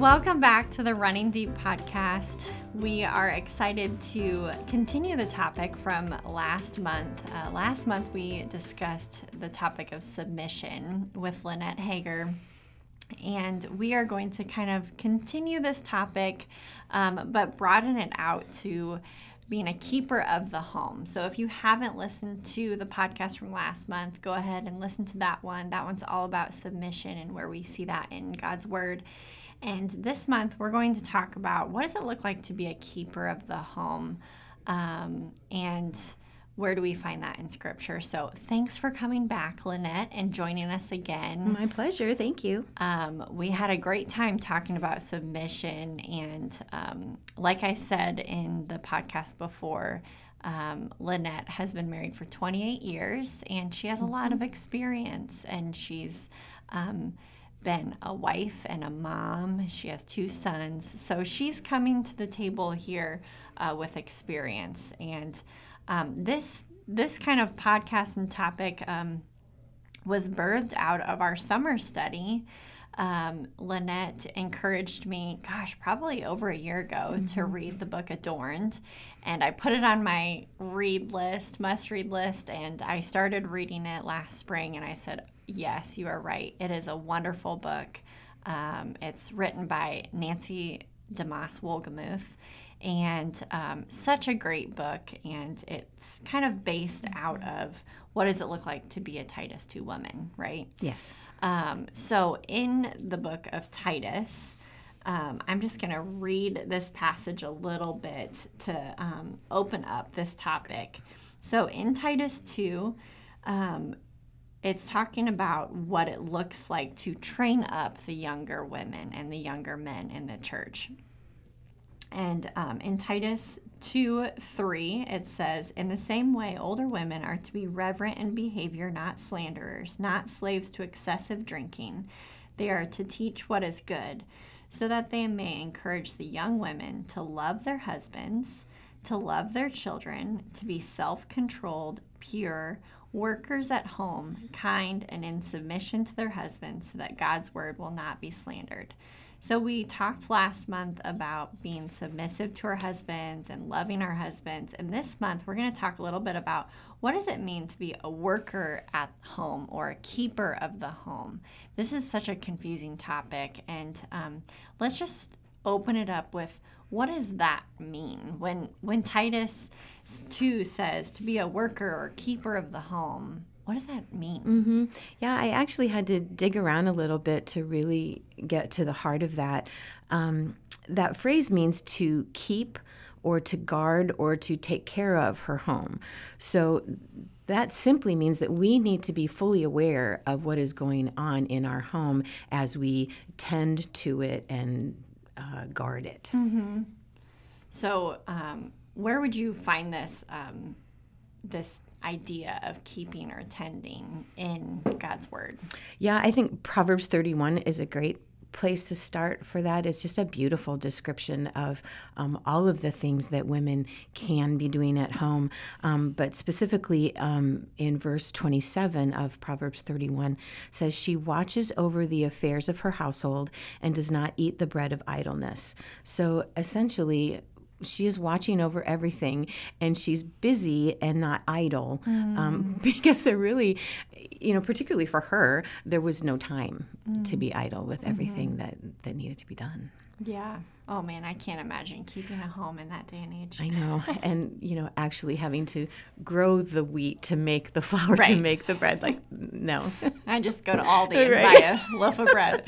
welcome back to the Running Deep podcast. We are excited to continue the topic from last month. Uh, last month, we discussed the topic of submission with Lynette Hager. And we are going to kind of continue this topic, um, but broaden it out to being a keeper of the home. So if you haven't listened to the podcast from last month, go ahead and listen to that one. That one's all about submission and where we see that in God's word. And this month, we're going to talk about what does it look like to be a keeper of the home, um, and where do we find that in Scripture? So, thanks for coming back, Lynette, and joining us again. My pleasure. Thank you. Um, we had a great time talking about submission, and um, like I said in the podcast before. Um, Lynette has been married for 28 years and she has a lot of experience and she's um, been a wife and a mom. She has two sons. So she's coming to the table here uh, with experience. And um, this this kind of podcast and topic um, was birthed out of our summer study. Um, Lynette encouraged me, gosh, probably over a year ago, mm-hmm. to read the book Adorned. And I put it on my read list, must read list, and I started reading it last spring. And I said, yes, you are right. It is a wonderful book. Um, it's written by Nancy DeMoss Wolgemuth, and um, such a great book. And it's kind of based out of what does it look like to be a Titus 2 woman, right? Yes. Um, so, in the book of Titus, um, I'm just going to read this passage a little bit to um, open up this topic. So, in Titus 2, um, it's talking about what it looks like to train up the younger women and the younger men in the church. And um, in Titus 2 3, it says, In the same way, older women are to be reverent in behavior, not slanderers, not slaves to excessive drinking. They are to teach what is good, so that they may encourage the young women to love their husbands, to love their children, to be self controlled, pure, workers at home, kind and in submission to their husbands, so that God's word will not be slandered. So, we talked last month about being submissive to our husbands and loving our husbands. And this month, we're going to talk a little bit about what does it mean to be a worker at home or a keeper of the home. This is such a confusing topic. And um, let's just open it up with what does that mean when when Titus 2 says to be a worker or keeper of the home? What does that mean? Mm-hmm. Yeah, I actually had to dig around a little bit to really get to the heart of that. Um, that phrase means to keep or to guard or to take care of her home. So that simply means that we need to be fully aware of what is going on in our home as we tend to it and uh, guard it. Mm-hmm. So, um, where would you find this um, this idea of keeping or tending in God's word? Yeah, I think Proverbs 31 is a great place to start for that is just a beautiful description of um, all of the things that women can be doing at home. Um, but specifically um, in verse 27 of Proverbs 31 says, She watches over the affairs of her household and does not eat the bread of idleness. So essentially, she is watching over everything and she's busy and not idle mm. um, because there really you know particularly for her there was no time mm. to be idle with everything mm-hmm. that that needed to be done yeah oh man i can't imagine keeping a home in that day and age i know and you know actually having to grow the wheat to make the flour right. to make the bread like no i just go to aldi and right. buy a loaf of bread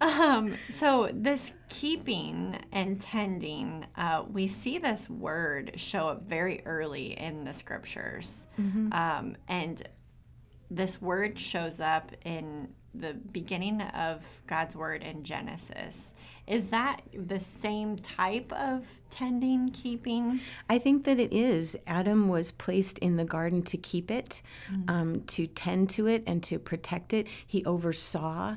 um, so this keeping and tending, uh, we see this word show up very early in the scriptures, mm-hmm. um, and this word shows up in the beginning of God's word in Genesis. Is that the same type of tending, keeping? I think that it is. Adam was placed in the garden to keep it, mm-hmm. um, to tend to it, and to protect it. He oversaw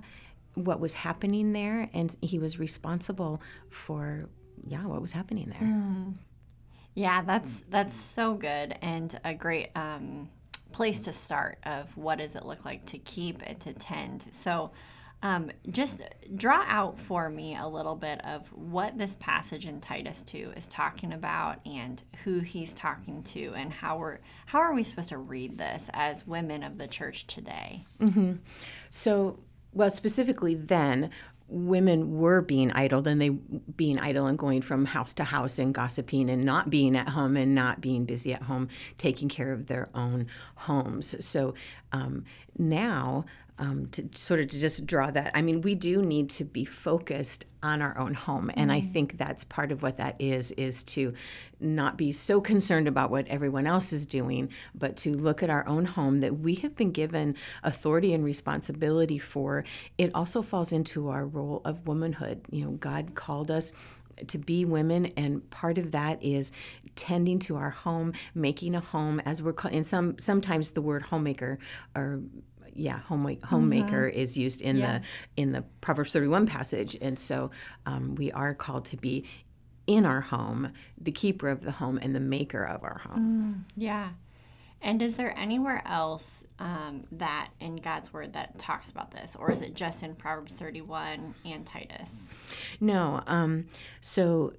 what was happening there, and he was responsible for yeah what was happening there. Mm. Yeah, that's that's so good and a great um, place to start of what does it look like to keep and to tend. So. Um, just draw out for me a little bit of what this passage in Titus 2 is talking about and who he's talking to and how we're how are we supposed to read this as women of the church today? Mm-hmm. So, well, specifically then, women were being idled and they being idle and going from house to house and gossiping and not being at home and not being busy at home taking care of their own homes. So um, now um, to sort of to just draw that. I mean, we do need to be focused on our own home, and mm-hmm. I think that's part of what that is is to not be so concerned about what everyone else is doing, but to look at our own home that we have been given authority and responsibility for. It also falls into our role of womanhood. You know, God called us to be women and part of that is tending to our home making a home as we're called and some sometimes the word homemaker or yeah, home, homemaker mm-hmm. is used in yeah. the in the Proverbs 31 passage, and so um, we are called to be in our home, the keeper of the home and the maker of our home. Mm, yeah. And is there anywhere else um, that in God's word that talks about this, or is it just in Proverbs 31 and Titus? No. Um, so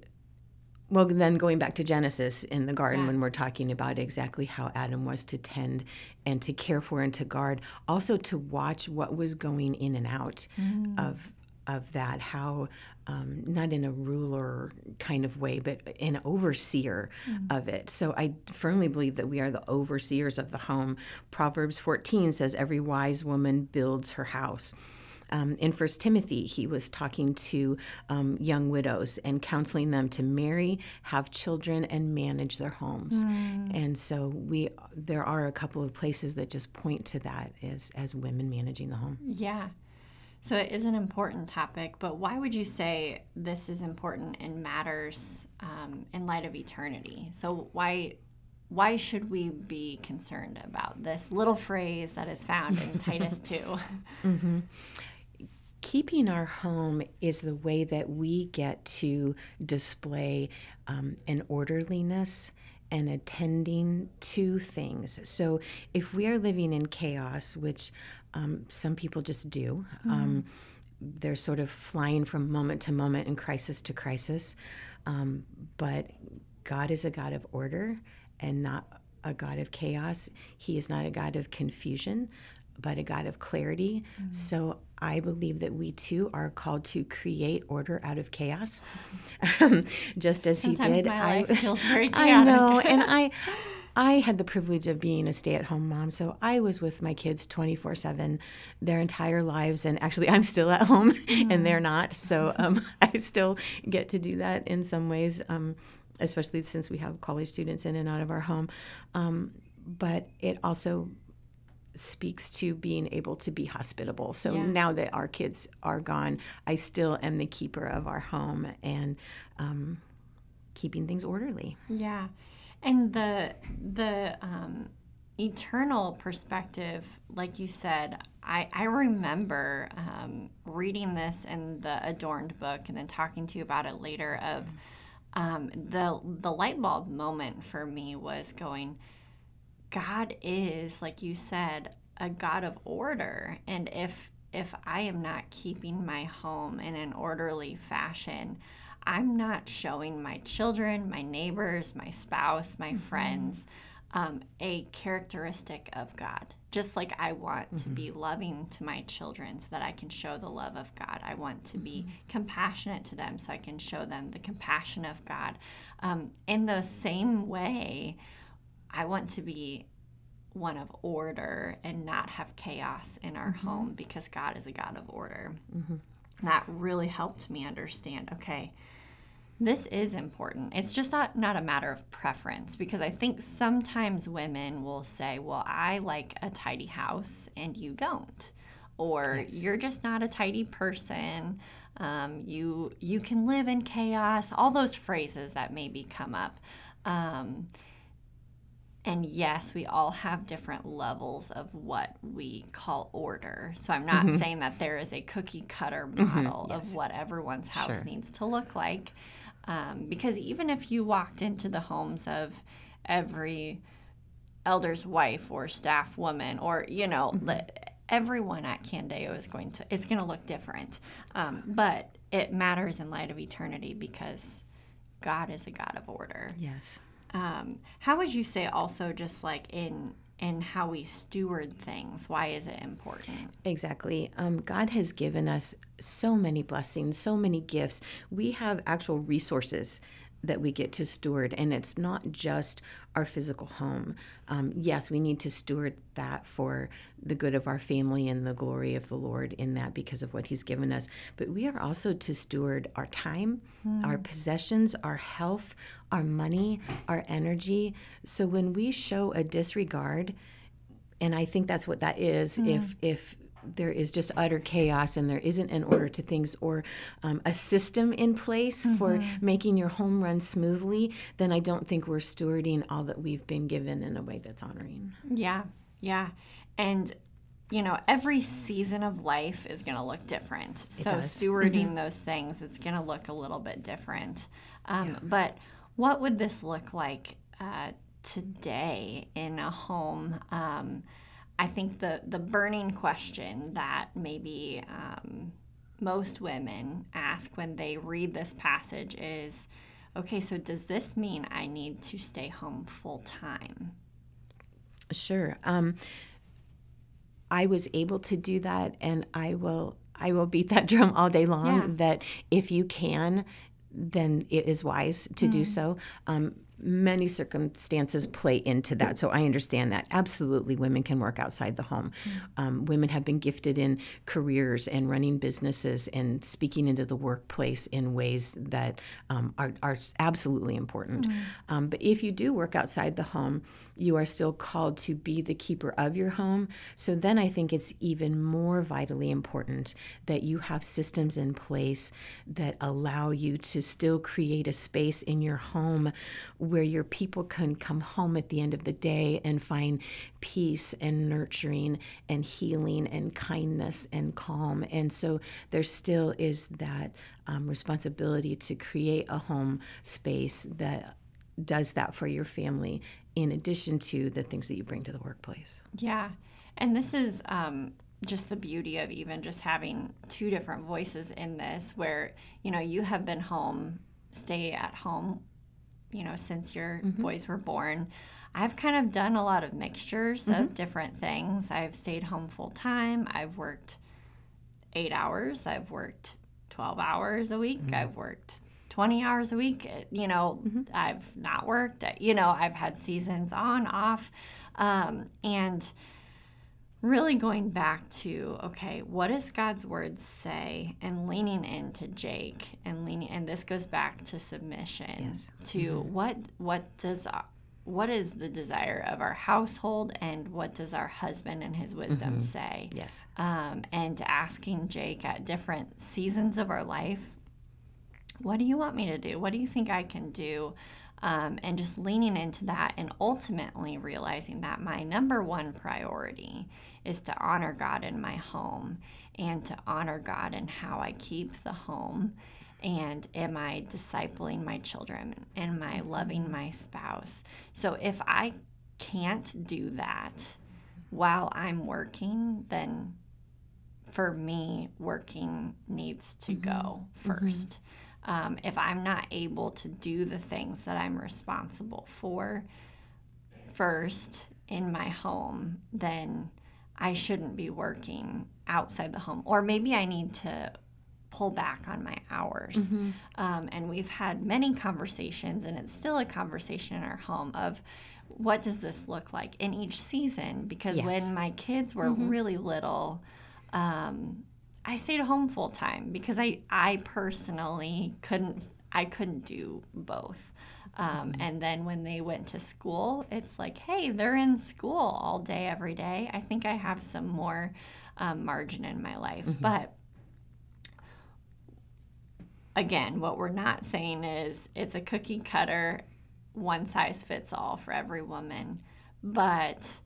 well, then going back to Genesis in the garden, yeah. when we're talking about exactly how Adam was to tend and to care for and to guard, also to watch what was going in and out mm. of of that, how um, not in a ruler kind of way, but an overseer mm. of it. So I firmly believe that we are the overseers of the home. Proverbs 14 says, Every wise woman builds her house um, in First Timothy, he was talking to um, young widows and counseling them to marry, have children, and manage their homes. Mm. And so we there are a couple of places that just point to that as as women managing the home. Yeah. So it is an important topic, but why would you say this is important and matters um, in light of eternity? So why why should we be concerned about this little phrase that is found in Titus 2? mm-hmm keeping our home is the way that we get to display um, an orderliness and attending to things. So if we are living in chaos, which um, some people just do, mm. um, they're sort of flying from moment to moment and crisis to crisis. Um, but God is a God of order and not a God of chaos. He is not a God of confusion, but a God of clarity. Mm. So I believe that we too are called to create order out of chaos, just as Sometimes he did. My life I feels very chaotic. I know, and I. I had the privilege of being a stay at home mom, so I was with my kids 24 7 their entire lives. And actually, I'm still at home mm. and they're not. So um, I still get to do that in some ways, um, especially since we have college students in and out of our home. Um, but it also speaks to being able to be hospitable. So yeah. now that our kids are gone, I still am the keeper of our home and um, keeping things orderly. Yeah, and the the um, eternal perspective, like you said, I I remember um, reading this in the Adorned book and then talking to you about it later. Of um, the the light bulb moment for me was going God is, like you said, a God of order. And if if I am not keeping my home in an orderly fashion, I'm not showing my children, my neighbors, my spouse, my mm-hmm. friends um, a characteristic of God. Just like I want mm-hmm. to be loving to my children so that I can show the love of God. I want to mm-hmm. be compassionate to them so I can show them the compassion of God. Um, in the same way, I want to be one of order and not have chaos in our mm-hmm. home because God is a God of order. Mm-hmm. That really helped me understand okay, this is important. It's just not, not a matter of preference because I think sometimes women will say, well, I like a tidy house and you don't. Or yes. you're just not a tidy person. Um, you you can live in chaos. All those phrases that maybe come up. Um, and yes, we all have different levels of what we call order. So I'm not mm-hmm. saying that there is a cookie cutter mm-hmm. model mm-hmm. yes. of what everyone's house sure. needs to look like. Um, because even if you walked into the homes of every elder's wife or staff woman or, you know, mm-hmm. everyone at Candeo is going to, it's going to look different. Um, but it matters in light of eternity because God is a God of order. Yes. Um, how would you say also just like in in how we steward things? Why is it important? Exactly. Um, God has given us so many blessings, so many gifts. We have actual resources that we get to steward, and it's not just our physical home. Um, yes, we need to steward that for the good of our family and the glory of the Lord in that because of what He's given us. But we are also to steward our time, mm. our possessions, our health, our money, our energy. So when we show a disregard, and I think that's what that is, mm. if if there is just utter chaos and there isn't an order to things or um, a system in place mm-hmm. for making your home run smoothly, then I don't think we're stewarding all that we've been given in a way that's honoring. Yeah, yeah. And you know, every season of life is going to look different. so stewarding mm-hmm. those things, it's going to look a little bit different. Um, yeah. But what would this look like uh, today in a home? Um, I think the the burning question that maybe um, most women ask when they read this passage is, okay, so does this mean I need to stay home full time? Sure. Um, I was able to do that, and I will. I will beat that drum all day long. Yeah. That if you can, then it is wise to mm. do so. Um, many circumstances play into that. So I understand that. Absolutely, women can work outside the home. Um, women have been gifted in careers and running businesses and speaking into the workplace in ways that um, are, are absolutely important. Mm-hmm. Um, but if you do work outside the home, you are still called to be the keeper of your home. So then I think it's even more vitally important that you have systems in place that allow you to still create a space in your home where your people can come home at the end of the day and find peace and nurturing and healing and kindness and calm. And so there still is that um, responsibility to create a home space that does that for your family in addition to the things that you bring to the workplace. Yeah. And this is um, just the beauty of even just having two different voices in this, where, you know, you have been home, stay at home you know, since your mm-hmm. boys were born. I've kind of done a lot of mixtures mm-hmm. of different things. I've stayed home full time. I've worked eight hours. I've worked 12 hours a week. Mm-hmm. I've worked 20 hours a week. You know, mm-hmm. I've not worked. You know, I've had seasons on, off. Um, and really going back to okay what does god's word say and leaning into jake and leaning and this goes back to submission yes. to mm-hmm. what what does what is the desire of our household and what does our husband and his wisdom mm-hmm. say yes um, and asking jake at different seasons of our life what do you want me to do what do you think i can do um, and just leaning into that and ultimately realizing that my number one priority is to honor God in my home and to honor God in how I keep the home. And am I discipling my children? And am I loving my spouse? So if I can't do that while I'm working, then for me, working needs to mm-hmm. go 1st mm-hmm um, if I'm not able to do the things that I'm responsible for first in my home, then I shouldn't be working outside the home. Or maybe I need to pull back on my hours. Mm-hmm. Um, and we've had many conversations, and it's still a conversation in our home of what does this look like in each season? Because yes. when my kids were mm-hmm. really little, um, I stayed home full time because I I personally couldn't I couldn't do both. Um, mm-hmm. and then when they went to school, it's like, hey, they're in school all day, every day. I think I have some more um, margin in my life. Mm-hmm. But again, what we're not saying is it's a cookie cutter, one size fits all for every woman. But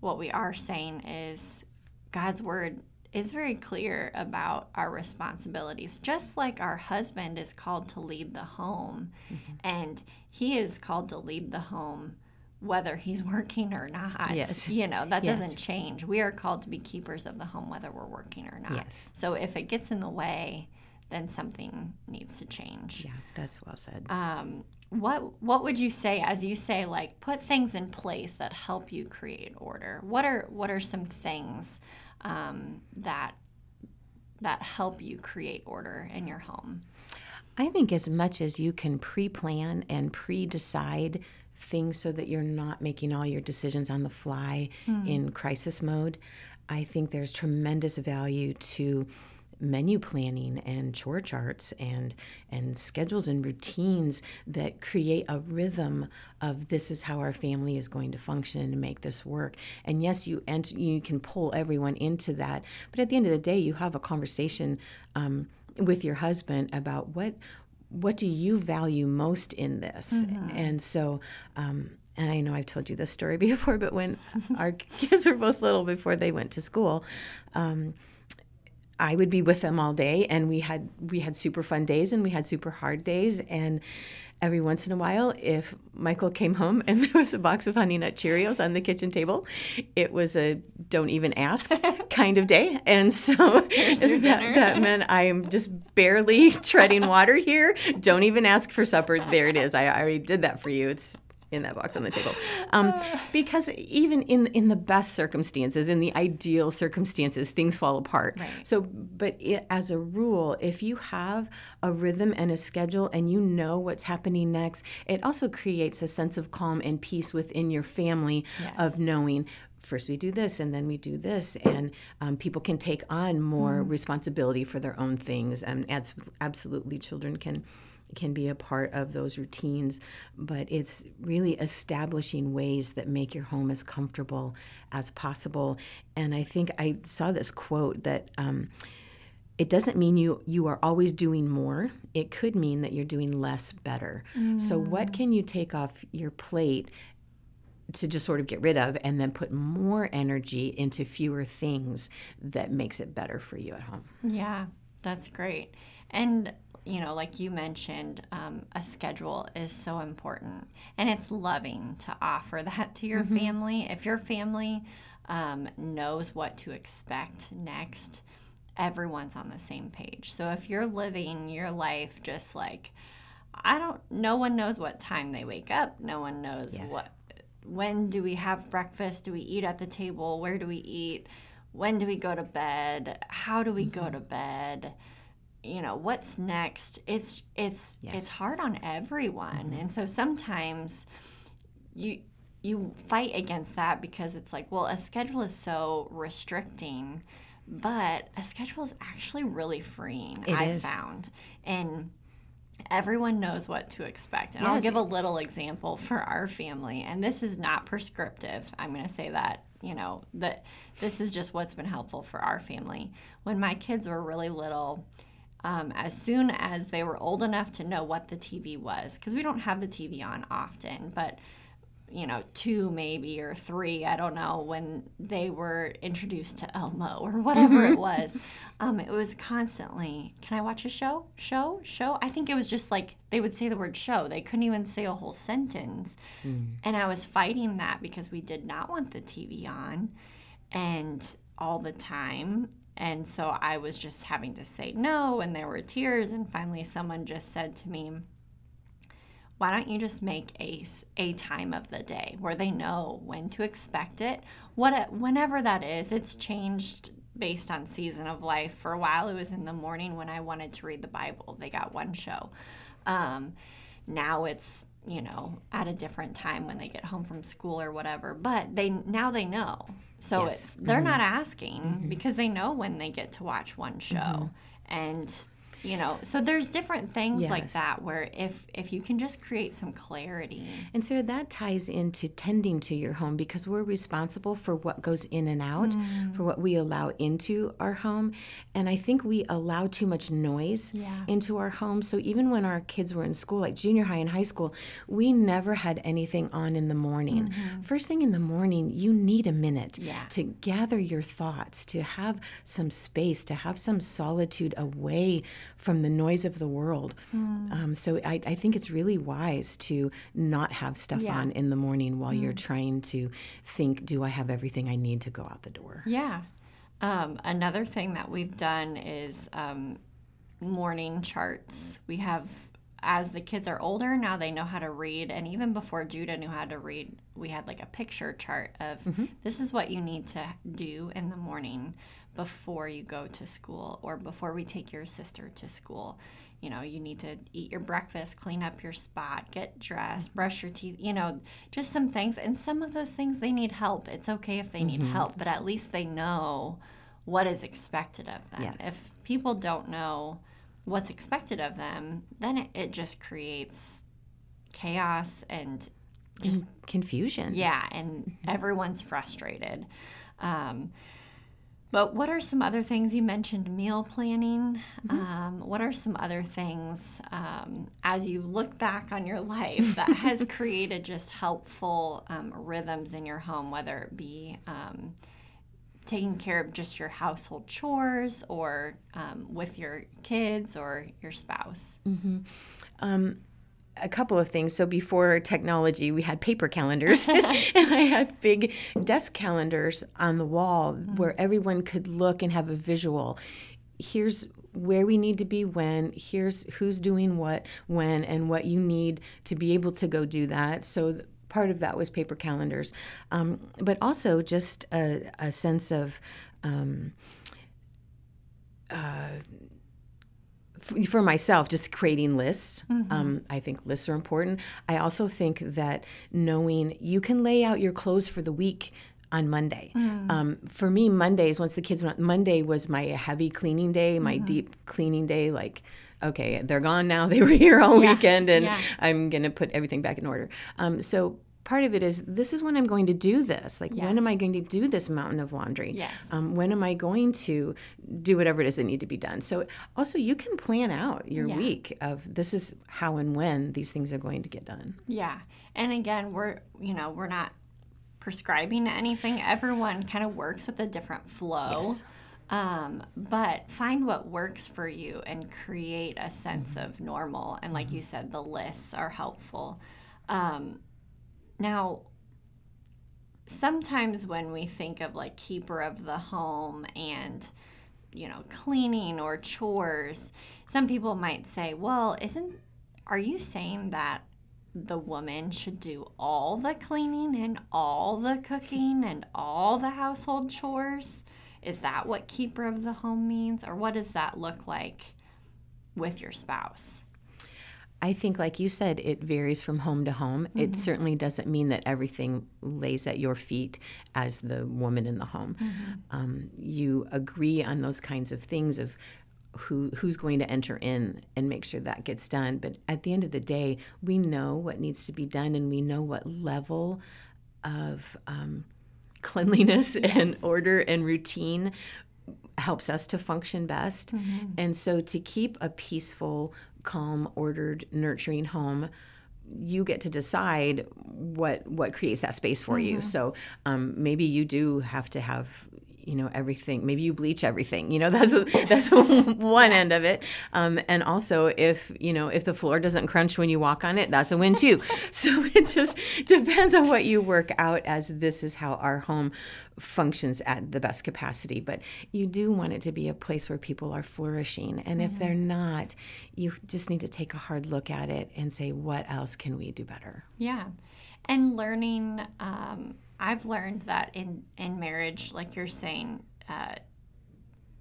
what we are saying is God's word is very clear about our responsibilities, just like our husband is called to lead the home, mm-hmm. and he is called to lead the home whether he's working or not. Yes. You know, that Yes. doesn't change. We are called to be keepers of the home whether we're working or not. Yes. So if it gets in the way, then something needs to change. Yeah, that's well said. Um, what what would you say as you say like put things in place that help you create order? What are what are some things um, that that help you create order in your home? I think as much as you can pre plan and pre decide things so that you're not making all your decisions on the fly in crisis mode, I think there's tremendous value to menu planning and chore charts and and schedules and routines that create a rhythm of this is how our family is going to function and make this work. And yes you and you can pull everyone into that but at the end of the day you have a conversation um, with your husband about what what do you value most in this? And so um, and I know I've told you this story before, but when our kids were both little before they went to school, um, I would be with them all day, and we had we had super fun days and we had super hard days, and every once in a while, if Michael came home and there was a box of Honey Nut Cheerios on the kitchen table, it was a don't even ask kind of day, and so that, that meant I am just barely treading water here. Don't even ask for supper. There it is. I already did that for you. It's in that box on the table. Um, because even in in the best circumstances, in the ideal circumstances, things fall apart. Right. So, but it, as a rule, if you have a rhythm and a schedule, and you know what's happening next, it also creates a sense of calm and peace within your family Yes. of knowing. First, we do this, and then we do this, and um, people can take on more responsibility for their own things. And absolutely, children can can be a part of those routines, but it's really establishing ways that make your home as comfortable as possible. And I think I saw this quote that um, it doesn't mean you you are always doing more. It could mean that you're doing less better. So what can you take off your plate to just sort of get rid of and then put more energy into fewer things that makes it better for you at home? Yeah, that's great. And, you know, like you mentioned, um, a schedule is so important. And it's loving to offer that to your family. If your family um, knows what to expect next, everyone's on the same page. So if you're living your life just like, I don't, no one knows what time they wake up, no one knows Yes. what when do we have breakfast? Do we eat at the table? Where do we eat? When do we go to bed? How do we go to bed? You know, what's next? It's it's it's hard on everyone. Mm-hmm. And so sometimes you you fight against that because it's like, well, a schedule is so restricting, but a schedule is actually really freeing, It I is. found. And everyone knows what to expect. And I'll give a little example for our family. And this is not prescriptive. I'm going to say that, you know, that this is just what's been helpful for our family. When my kids were really little, um, as soon as they were old enough to know what the TV was, because we don't have the TV on often, but you know, two maybe or three, I don't know, when they were introduced to Elmo or whatever it was. Um, it was constantly, can I watch a show? Show? Show? I think it was just like they would say the word show. They couldn't even say a whole sentence. And I was fighting that because we did not want the TV on and all the time. And so I was just having to say no, and there were tears. And finally, someone just said to me, why don't you just make a, a time of the day where they know when to expect it? What whenever that is it's changed based on season of life. For a while it was in the morning when i wanted to read the bible. They got one show. Um, now it's you know at a different time when they get home from school or whatever but they now they know. So Yes. it's they're mm-hmm. not asking mm-hmm. because they know when they get to watch one show. Mm-hmm. And you know so there's different things like that where if if you can just create some clarity And Sarah, that ties into tending to your home because we're responsible for what goes in and out, Mm. for what we allow into our home. And I think we allow too much noise Yeah. into our home. So even when our kids were in school, like junior high and high school, we never had anything on in the morning. First thing in the morning, you need a minute Mm-hmm. Yeah. to gather your thoughts, to have some space, to have some solitude away from the noise of the world. Mm. Um, so I, I, think it's really wise to not have stuff yeah. on in the morning while mm. you're trying to think, do I have everything I need to go out the door? Yeah. Um, another thing that we've done is um, morning charts. We have as the kids are older, now they know how to read. And even before Judah knew how to read, we had like a picture chart of mm-hmm. this is what you need to do in the morning before you go to school or before we take your sister to school. You know, you need to eat your breakfast, clean up your spot, get dressed, brush your teeth, you know, just some things. And some of those things they need help. It's okay if they mm-hmm. need help, but at least they know what is expected of them. Yes. If people don't know, what's expected of them, then it, it just creates chaos and just and confusion. Yeah, and everyone's frustrated. Um, but what are some other things you mentioned? Meal planning. Mm-hmm. Um, what are some other things um, as you look back on your life that has created just helpful um, rhythms in your home, whether it be um, taking care of just your household chores or um, with your kids or your spouse? Mm-hmm. Um, a couple of things. So before technology, we had paper calendars, and I had big desk calendars on the wall mm-hmm. where everyone could look and have a visual. Here's where we need to be when here's who's doing what when and what you need to be able to go do that so part of that was paper calendars, um, but also just a, a sense of. Um, uh, for myself, just creating lists. Mm-hmm. Um, I think lists are important. I also think that knowing you can lay out your clothes for the week on Monday. Mm. Um, for me, Mondays, once the kids went, Monday was my heavy cleaning day, my mm-hmm. deep cleaning day. Like, okay, they're gone now. They were here all yeah. weekend, and yeah. I'm going to put everything back in order. Um, so part of it is this is when I'm going to do this. Like, yeah. when am I going to do this mountain of laundry? Yes. Um, when am I going to do whatever it is that need to be done? So, also, you can plan out your yeah. week of this is how and when these things are going to get done. Yeah. And again, we're, you know, we're not prescribing anything. Everyone kind of works with a different flow. Yes. Um, but find what works for you and create a sense mm-hmm. of normal. And like mm-hmm. you said, the lists are helpful. Um, now, sometimes when we think of like keeper of the home and you know cleaning or chores some people might say well isn't are you saying that the woman should do all the cleaning and all the cooking and all the household chores? Is that what keeper of the home means? Or what does that look like with your spouse I think, like you said, it varies from home to home. Mm-hmm. It certainly doesn't mean that everything lays at your feet as the woman in the home. Mm-hmm. Um, you agree on those kinds of things of who who's going to enter in and make sure that gets done. But at the end of the day, we know what needs to be done, and we know what level of um, cleanliness yes. and order and routine helps us to function best. Mm-hmm. And so to keep a peaceful calm, ordered, nurturing home you get to decide what what creates that space for mm-hmm. you. So um, maybe you do have to have you know everything. Maybe you bleach everything you know that's a, that's one end of it. Um, and also if you know if the floor doesn't crunch when you walk on it that's a win too. So it just depends on what you work out as this is how our home functions at the best capacity. But you do want it to be a place where people are flourishing. And mm-hmm. if they're mm-hmm. not you just need to take a hard look at it and say what else can we do better? Yeah. And learning um, I've learned that in in marriage, like you're saying, uh,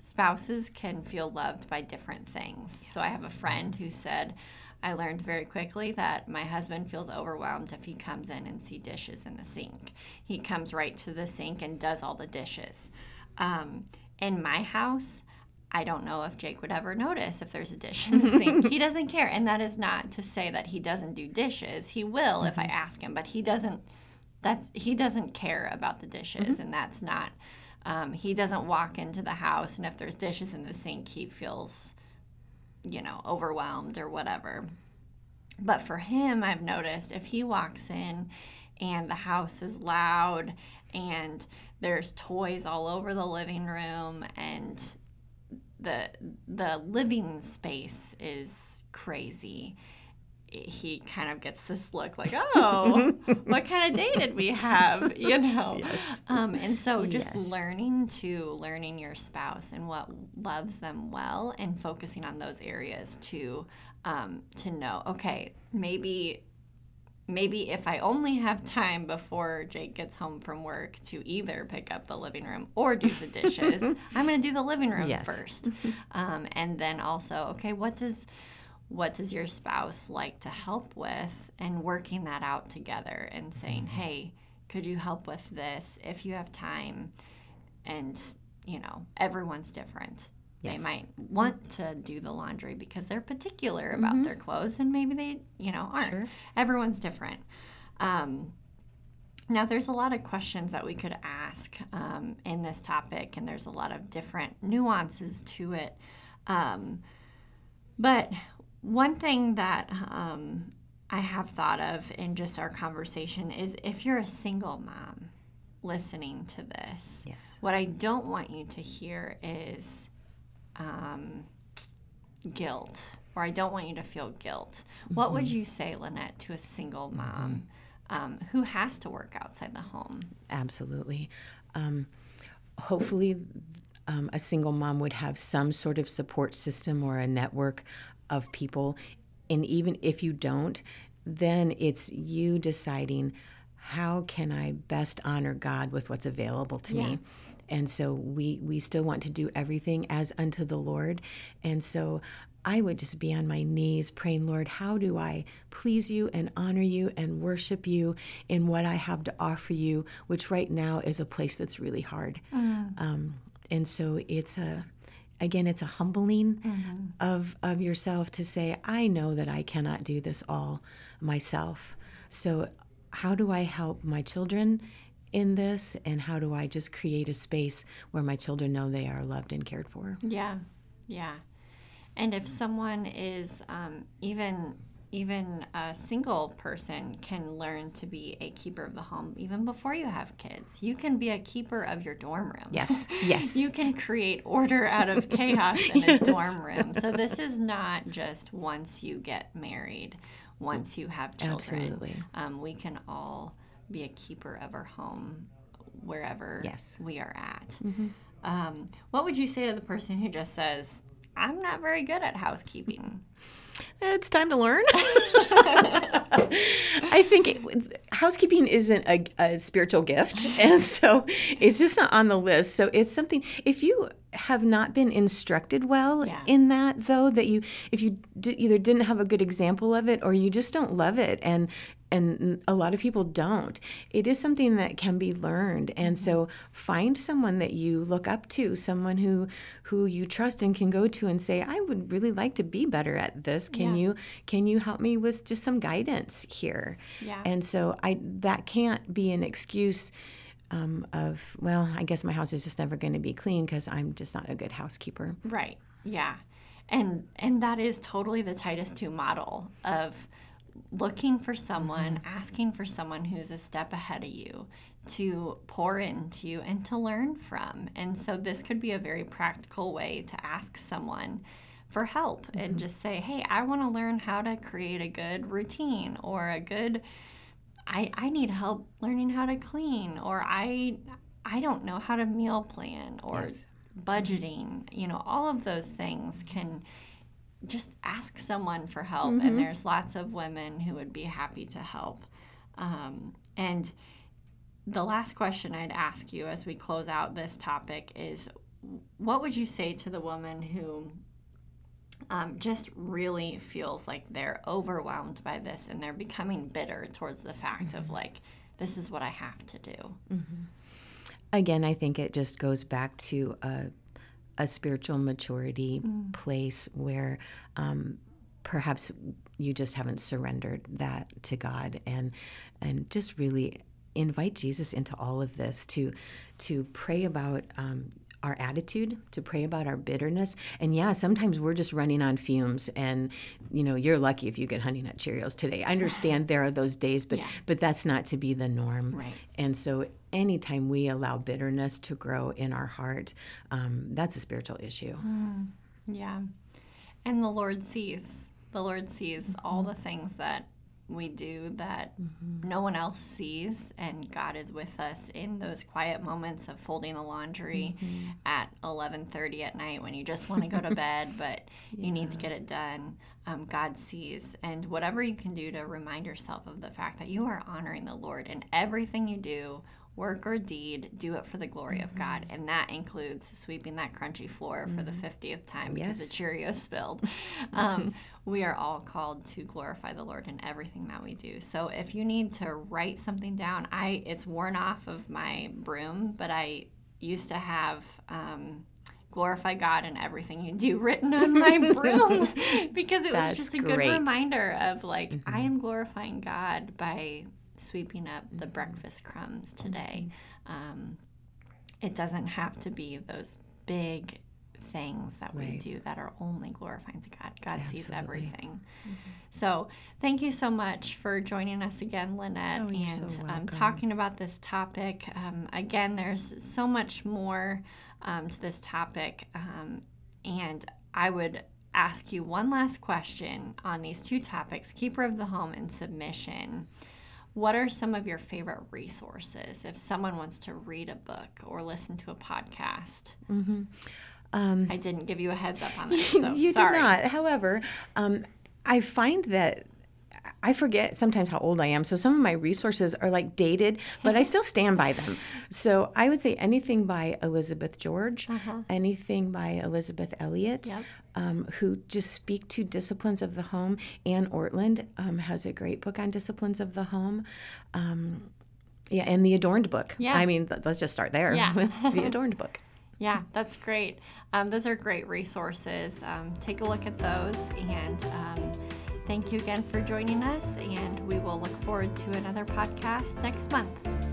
spouses can feel loved by different things. Yes. So I have a friend who said, I learned very quickly that my husband feels overwhelmed if he comes in and see dishes in the sink. He comes right to the sink and does all the dishes. Um, in my house, I don't know if Jake would ever notice if there's a dish in the sink. he doesn't care. And that is not to say that he doesn't do dishes. He will mm-hmm. if I mm-hmm. ask him, but he doesn't that's he doesn't care about the dishes, mm-hmm. and that's not. Um, he doesn't walk into the house, and if there's dishes in the sink, he feels, you know, overwhelmed or whatever. But for him, I've noticed if he walks in and the house is loud and there's toys all over the living room and the the living space is crazy he kind of gets this look like, oh, what kind of day did we have? You know? Yes. Um, and so just yes. learning to learning your spouse and what loves them well and focusing on those areas to um, to know, okay, maybe maybe if I only have time before Jake gets home from work to either pick up the living room or do the dishes, I'm going to do the living room yes. first. Um, and then also, okay, what does what does your spouse like to help with and working that out together and saying mm-hmm. hey could you help with this if you have time and you know everyone's different yes. they might want to do the laundry because they're particular about mm-hmm. their clothes and maybe they you know aren't sure. everyone's different um, now there's a lot of questions that we could ask um, in this topic and there's a lot of different nuances to it um, but one thing that um, I have thought of in just our conversation is if you're a single mom listening to this, yes. what I don't want you to hear is um, guilt, or I don't want you to feel guilt. Mm-hmm. What would mm-hmm. you say, Lynette, to a single mm-hmm. mom mm-hmm. um, who has to work outside the home? Absolutely. Um, hopefully, um, a single mom would have some sort of support system or a network of people. And even if you don't, then it's you deciding how can I best honor God with what's available to yeah. me. And so we we still want to do everything as unto the Lord. And so I would just be on my knees praying, Lord, how do I please you and honor you and worship you in what I have to offer you, which right now is a place that's really hard. Mm. Um, and so it's a again it's a humbling mm-hmm. of of yourself to say i know that i cannot do this all myself. So how do i help my children in this? And how do i just create a space where my children know they are loved and cared for? Yeah yeah. And if someone is um, even even a single person can learn to be a keeper of the home even before you have kids. You can be a keeper of your dorm room. Yes, yes. you can create order out of chaos in yes. a dorm room. So this is not just once you get married, once you have children. Absolutely. Um, we can all be a keeper of our home wherever yes. we are at. Mm-hmm. Um, what would you say to the person who just says, I'm not very good at housekeeping? Eh, it's time to learn. I think it, housekeeping isn't a, a, spiritual gift, and so it's just not on the list. So it's something if you have not been instructed well yeah. in that, though, that you if you d- either didn't have a good example of it or you just don't love it, and and a lot of people don't. It is something that can be learned, and so find someone that you look up to, someone who who you trust and can go to and say, "I would really like to be better at this. Can yeah. you can you help me with just some guidance here?" Yeah. And so I that can't be an excuse. Um, of well, I guess my house is just never going to be clean because I'm just not a good housekeeper. Right. Yeah. And and that is totally the Titus two model of looking for someone, mm-hmm. asking for someone who's a step ahead of you to pour into you and to learn from. And so this could be a very practical way to ask someone for help mm-hmm. and just say, "Hey, I want to learn how to create a good routine or a good I I need help learning how to clean or I I don't know how to meal plan or yes. budgeting." You know, all of those things can just ask someone for help. Mm-hmm. And there's lots of women who would be happy to help. Um, and the last question I'd ask you as we close out this topic is what would you say to the woman who um, just really feels like they're overwhelmed by this and they're becoming bitter towards the fact mm-hmm. of like, this is what I have to do? Mm-hmm. Again, I think it just goes back to a a spiritual maturity mm. place where um, perhaps you just haven't surrendered that to God and and just really invite Jesus into all of this to to pray about um, our attitude, to pray about our bitterness. And yeah, sometimes we're just running on fumes and you know, you're lucky if you get honey nut Cheerios today. I understand there are those days, but yeah. but that's not to be the norm. Right. And so anytime we allow bitterness to grow in our heart, um, that's a spiritual issue. Yeah. And the Lord sees. The Lord sees all the things that we do that no one else sees and God is with us in those quiet moments of folding the laundry at 11:30 at night when you just want to go to bed but you need to get it done. Um, God sees and whatever you can do to remind yourself of the fact that you are honoring the Lord in everything you do work or deed, do it for the glory of God. And that includes sweeping that crunchy floor for the 50th time because Yes. the Cheerios spilled. Um, we are all called to glorify the Lord in everything that we do. So if you need to write something down, I it's worn off of my broom, but I used to have um, glorify God in everything you do written on my broom because it was just a good reminder of like I am glorifying God by sweeping up the breakfast crumbs today. Um, it doesn't have to be those big things that we do that are only glorifying to God. God sees Absolutely. everything. So, thank you so much for joining us again, Lynette, Oh, you're so and um, talking about this topic. Um, again, there's so much more um, to this topic, um, and I would ask you one last question on these two topics keeper of the home and submission. What are some of your favorite resources if someone wants to read a book or listen to a podcast? Mm-hmm. Um, um, I didn't give you a heads up on this, so you sorry. did not. However, um, I find that I forget sometimes how old I am. So some of my resources are like dated, but I still stand by them. So I would say anything by Elizabeth George, uh-huh. anything by Elisabeth Elliot. Yep. Um, who just speak to disciplines of the home. Anne Ortlund um, has a great book on disciplines of the home. Um, yeah, and the Adorned book. Yeah. I mean, th- let's just start there Yeah. the Adorned book. Yeah, that's great. Um, those are great resources. Um, take a look at those. And um, thank you again for joining us. And we will look forward to another podcast next month.